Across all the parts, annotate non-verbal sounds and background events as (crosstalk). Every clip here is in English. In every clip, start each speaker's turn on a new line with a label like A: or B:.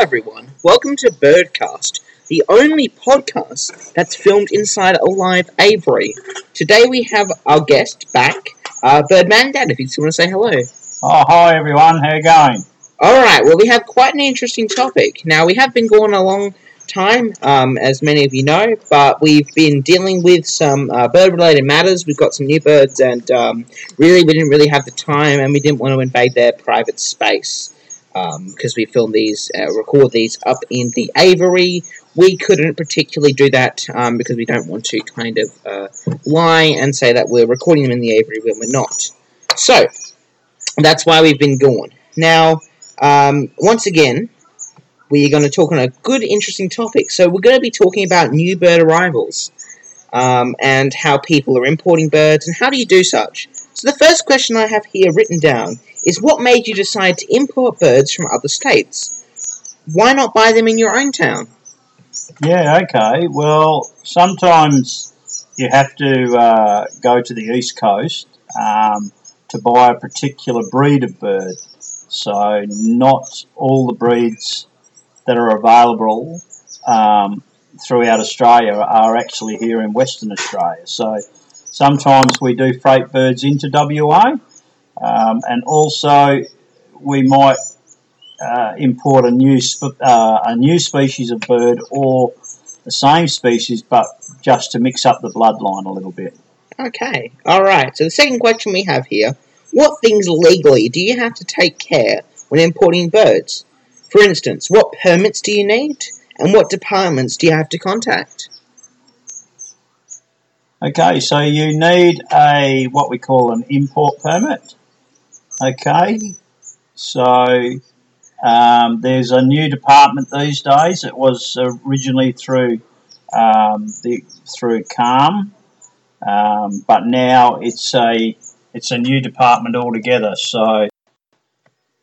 A: everyone. Welcome to Birdcast, the only podcast that's filmed inside a live aviary. Today we have our guest back, uh, Birdman Dad, if you still want to say hello.
B: Oh, hi everyone, how you going?
A: Alright, well, we have quite an interesting topic. Now, we have been going a long time, um, as many of you know, but we've been dealing with some uh, bird related matters. We've got some new birds, and um, really, we didn't really have the time, and we didn't want to invade their private space because um, we film these, uh, record these up in the aviary. We couldn't particularly do that um, because we don't want to kind of uh, lie and say that we're recording them in the aviary when we're not. So, that's why we've been gone. Now, um, once again, we are going to talk on a good, interesting topic. So, we're going to be talking about new bird arrivals um, and how people are importing birds and how do you do such. So, the first question I have here written down is what made you decide to import birds from other states? Why not buy them in your own town?
B: Yeah, okay. Well, sometimes you have to uh, go to the east coast um, to buy a particular breed of bird. So, not all the breeds that are available um, throughout Australia are actually here in Western Australia. So, sometimes we do freight birds into WA um, and also, we might uh, import a new uh, a new species of bird or the same species, but just to mix up the bloodline a little bit.
A: Okay, all right. So the second question we have here: What things legally do you have to take care when importing birds? For instance, what permits do you need, and what departments do you have to contact?
B: Okay, so you need a what we call an import permit. Okay, so um, there's a new department these days. It was originally through um, the through CALM, um, but now it's a it's a new department altogether. So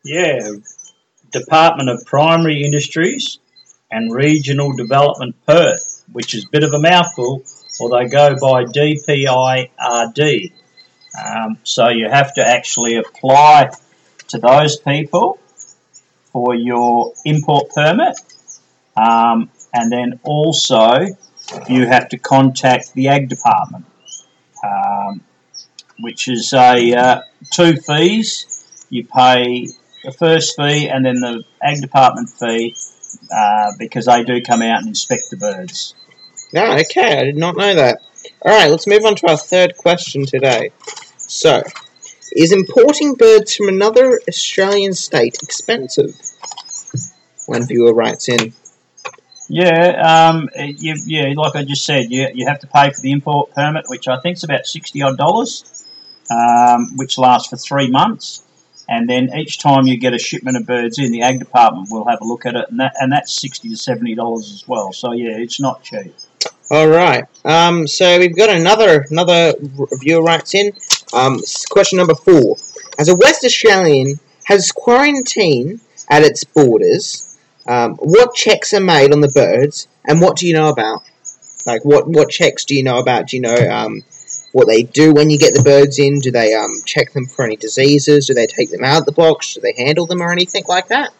B: yeah, Department of Primary Industries and Regional Development Perth, which is a bit of a mouthful, or they go by DPIRD. Um, so you have to actually apply to those people for your import permit, um, and then also you have to contact the ag department, um, which is a uh, two fees. You pay the first fee and then the ag department fee uh, because they do come out and inspect the birds.
A: Ah, okay, I did not know that. All right, let's move on to our third question today. So, is importing birds from another Australian state expensive? One viewer writes in.
B: Yeah, um, you, yeah, like I just said, you, you have to pay for the import permit, which I think is about sixty odd dollars, um, which lasts for three months. And then each time you get a shipment of birds in, the ag department will have a look at it, and that and that's sixty to seventy dollars as well. So yeah, it's not cheap.
A: All right. Um, so we've got another another viewer writes in. Um, question number four. As a West Australian has quarantine at its borders, um, what checks are made on the birds, and what do you know about? Like, what, what checks do you know about? Do you know um, what they do when you get the birds in? Do they um, check them for any diseases? Do they take them out of the box? Do they handle them or anything like that?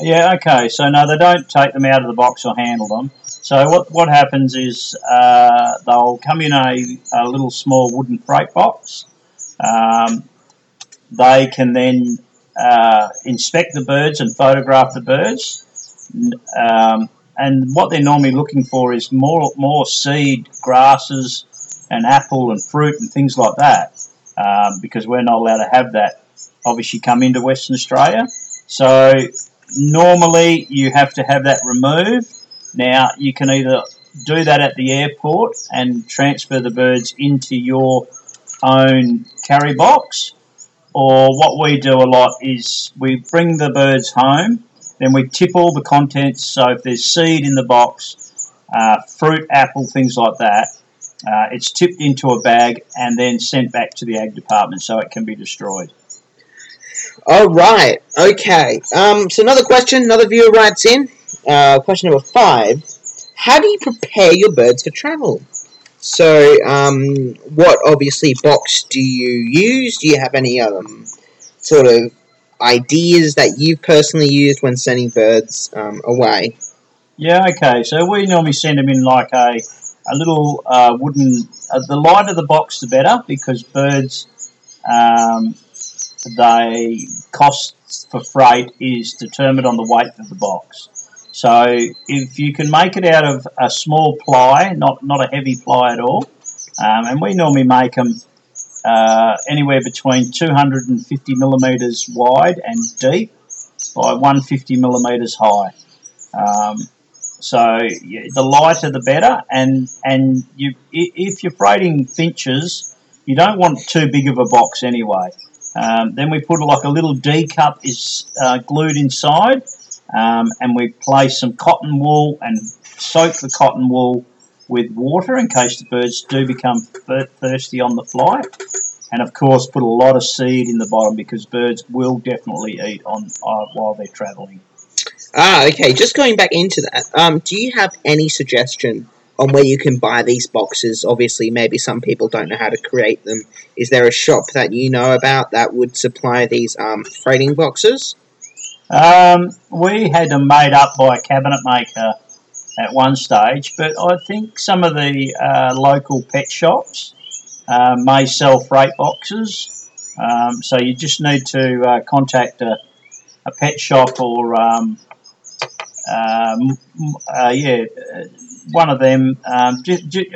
B: Yeah, okay. So, no, they don't take them out of the box or handle them. So what, what happens is uh, they'll come in a, a, little small wooden freight box. Um, they can then uh, inspect the birds and photograph the birds. Um, and what they're normally looking for is more more seed, grasses, and apple and fruit and things like that, um, because we're not allowed to have that. Obviously, come into Western Australia. So normally you have to have that removed now, you can either do that at the airport and transfer the birds into your own carry box, or what we do a lot is we bring the birds home, then we tip all the contents. So if there's seed in the box, uh, fruit, apple, things like that, uh, it's tipped into a bag and then sent back to the ag department so it can be destroyed.
A: All right. Okay. Um, so another question. Another viewer writes in. Uh, question number five. How do you prepare your birds for travel? So, um, what obviously box do you use? Do you have any um, sort of ideas that you've personally used when sending birds um, away?
B: Yeah, okay. So we normally send them in like a, a little uh, wooden. Uh, the lighter the box, the better, because birds, um, they cost for freight is determined on the weight of the box. So if you can make it out of a small ply, not not a heavy ply at all, um, and we normally make them uh, anywhere between 250 millimeters wide and deep by 150 millimeters high. Um, so yeah, the lighter the better, and and you if you're freighting finches, you don't want too big of a box anyway. Um, then we put like a little D cup is uh, glued inside, um, and we place some cotton wool and soak the cotton wool with water in case the birds do become thirsty on the flight. And of course, put a lot of seed in the bottom because birds will definitely eat on uh, while they're travelling.
A: Ah, okay. Just going back into that, um, do you have any suggestion on where you can buy these boxes? Obviously, maybe some people don't know how to create them. Is there a shop that you know about that would supply these um, freighting boxes?
B: Um, we had them made up by a cabinet maker at one stage, but I think some of the uh, local pet shops uh, may sell freight boxes. Um, so you just need to uh, contact a, a, pet shop or um, um uh, yeah, one of them. Um,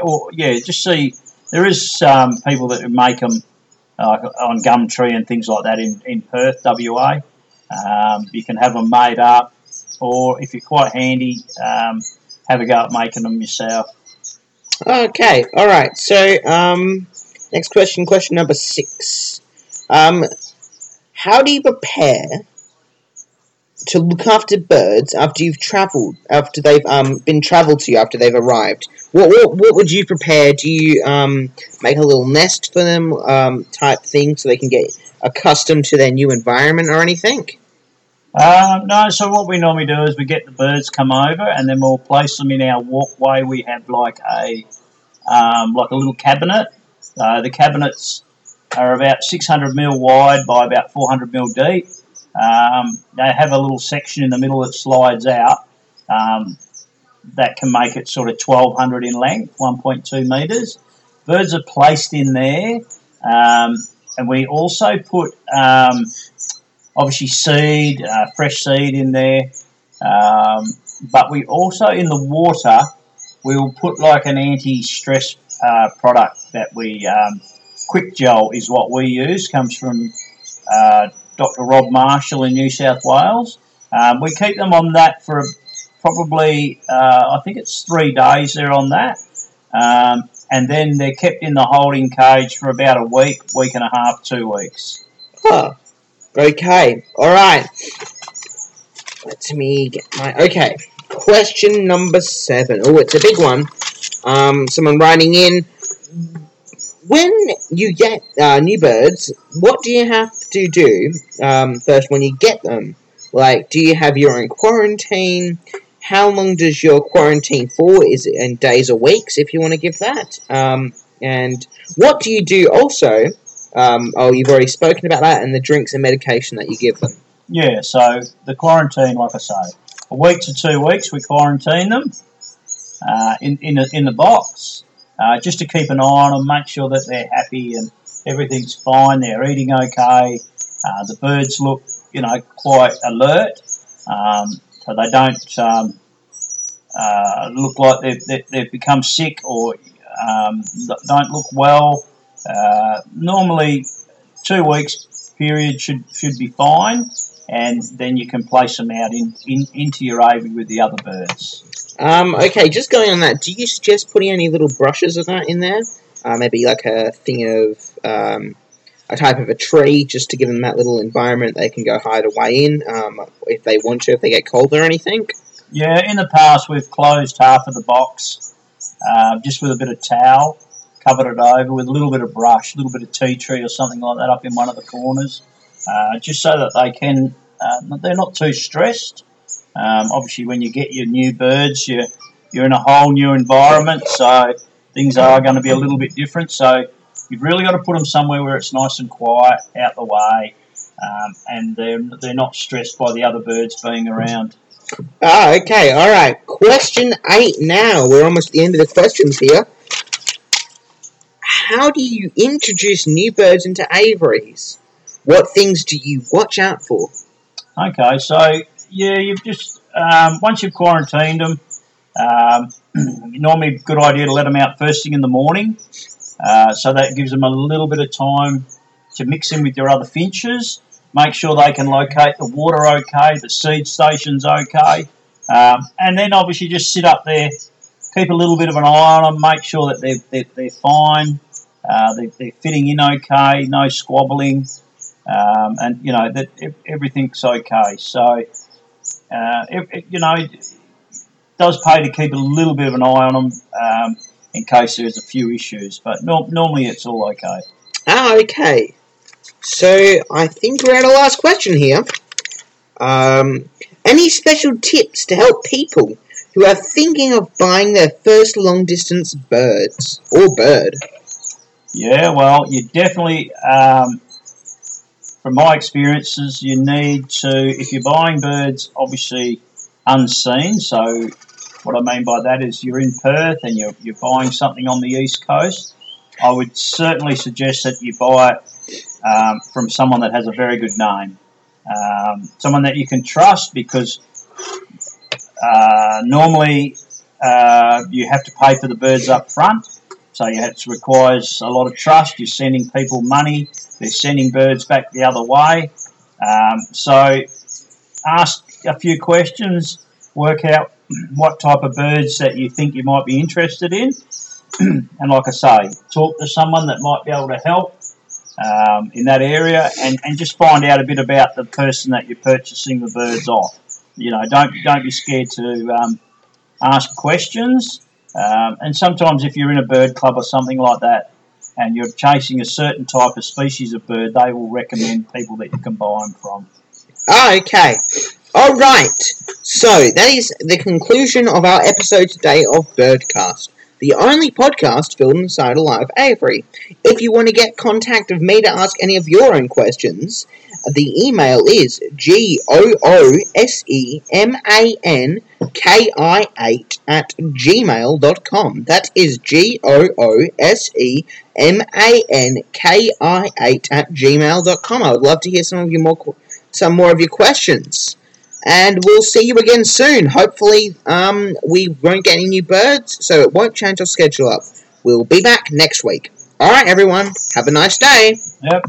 B: or yeah, just see. There is people that make them on Gumtree and things like that in, in Perth, WA. Um, you can have them made up, or if you're quite handy, um, have a go at making them yourself.
A: Okay, all right. So, um, next question, question number six. Um, how do you prepare to look after birds after you've travelled, after they've um, been travelled to after they've arrived? What, what, what would you prepare? Do you um, make a little nest for them, type thing, so they can get accustomed to their new environment or anything?
B: Um, no, so what we normally do is we get the birds come over and then we'll place them in our walkway. We have like a um, like a little cabinet. Uh, the cabinets are about 600 mil wide by about 400 mil deep. Um, they have a little section in the middle that slides out. Um, that can make it sort of 1200 in length, 1.2 meters. Birds are placed in there, um, and we also put um, obviously seed, uh, fresh seed in there. Um, but we also in the water we will put like an anti-stress uh, product that we um, Quik Gel is what we use comes from uh, Dr Rob Marshall in New South Wales. Um, we keep them on that for probably uh, I think it's three days they're on that. Um, and then they're kept in the holding cage for about a week, week and a half, two weeks.
A: Huh. Okay, alright. Let me get my... Okay, question number seven. Oh, it's a big one. Um, someone writing in. When you get uh, new birds, what do you have to do um, first when you get them? Like, do you have your own quarantine? How long does your quarantine for? Is it in days or weeks, if you want to give that? Um, and what do you do also um, oh, you've already spoken about that, and the drinks and medication that you give them.
B: Yeah, so the quarantine, like I say, a week to two weeks, we quarantine them uh, in in, a, in the box, uh, just to keep an eye on them, make sure that they're happy and everything's fine. They're eating okay. Uh, the birds look, you know, quite alert, um, so they don't um, uh, look like they've, they've become sick or um, don't look well. Uh, normally, two weeks period should should be fine, and then you can place them out in, in into your aviary with the other birds.
A: Um, okay, just going on that, do you suggest putting any little brushes of that in there? Uh, maybe like a thing of um, a type of a tree, just to give them that little environment they can go hide away in um, if they want to, if they get cold or anything.
B: Yeah, in the past we've closed half of the box uh, just with a bit of towel covered it over with a little bit of brush, a little bit of tea tree or something like that up in one of the corners, uh, just so that they can, uh, they're not too stressed. Um, obviously, when you get your new birds, you're, you're in a whole new environment, so things are going to be a little bit different. So you've really got to put them somewhere where it's nice and quiet, out the way. um, and they're they're not stressed by the other birds being around.
A: Ah, okay, all right. Question eight. Now we're almost at the end of the questions here. How do you introduce new birds into aviaries? What things do you watch out for?
B: Okay, so yeah, you've just um, once you've quarantined them, um, (clears throat) normally a good idea to let them out first thing in the morning, uh, so that gives them a little bit of time to mix in with your other finches. Make sure they can locate the water okay, the seed station's okay, um, and then obviously just sit up there, keep a little bit of an eye on them, make sure that they're, they're, they're fine, uh, they, they're fitting in okay, no squabbling, um, and you know that everything's okay. So, uh, it, you know, it does pay to keep a little bit of an eye on them um, in case there's a few issues, but no, normally it's all okay.
A: Ah, okay. So I think we're at our last question here. Um, any special tips to help people who are thinking of buying their first long distance birds or bird?
B: Yeah, well, you definitely, um, from my experiences, you need to, if you're buying birds, obviously unseen. So, what I mean by that is you're in Perth and you're, you're buying something on the east coast. I would certainly suggest that you buy it um, from someone that has a very good name, um, someone that you can trust because uh, normally uh, you have to pay for the birds up front. So it requires a lot of trust. You're sending people money. They're sending birds back the other way. Um, so ask a few questions. Work out what type of birds that you think you might be interested in. (clears throat) and like I say, talk to someone that might be able to help um, in that area and, and just find out a bit about the person that you're purchasing the birds off. You know, don't, don't be scared to um, ask questions. Um, and sometimes, if you're in a bird club or something like that, and you're chasing a certain type of species of bird, they will recommend people that you can buy them from.
A: Ah, okay. All right. So that is the conclusion of our episode today of Birdcast, the only podcast filmed inside a live aviary. If you want to get contact of me to ask any of your own questions, the email is g o o s e m a n k i 8 at gmail.com. That is g o o s e m a n k i 8 at gmail.com. I would love to hear some of your more some more of your questions. And we'll see you again soon. Hopefully, um, we won't get any new birds, so it won't change our schedule up. We'll be back next week. Alright, everyone. Have a nice day.
B: Yep.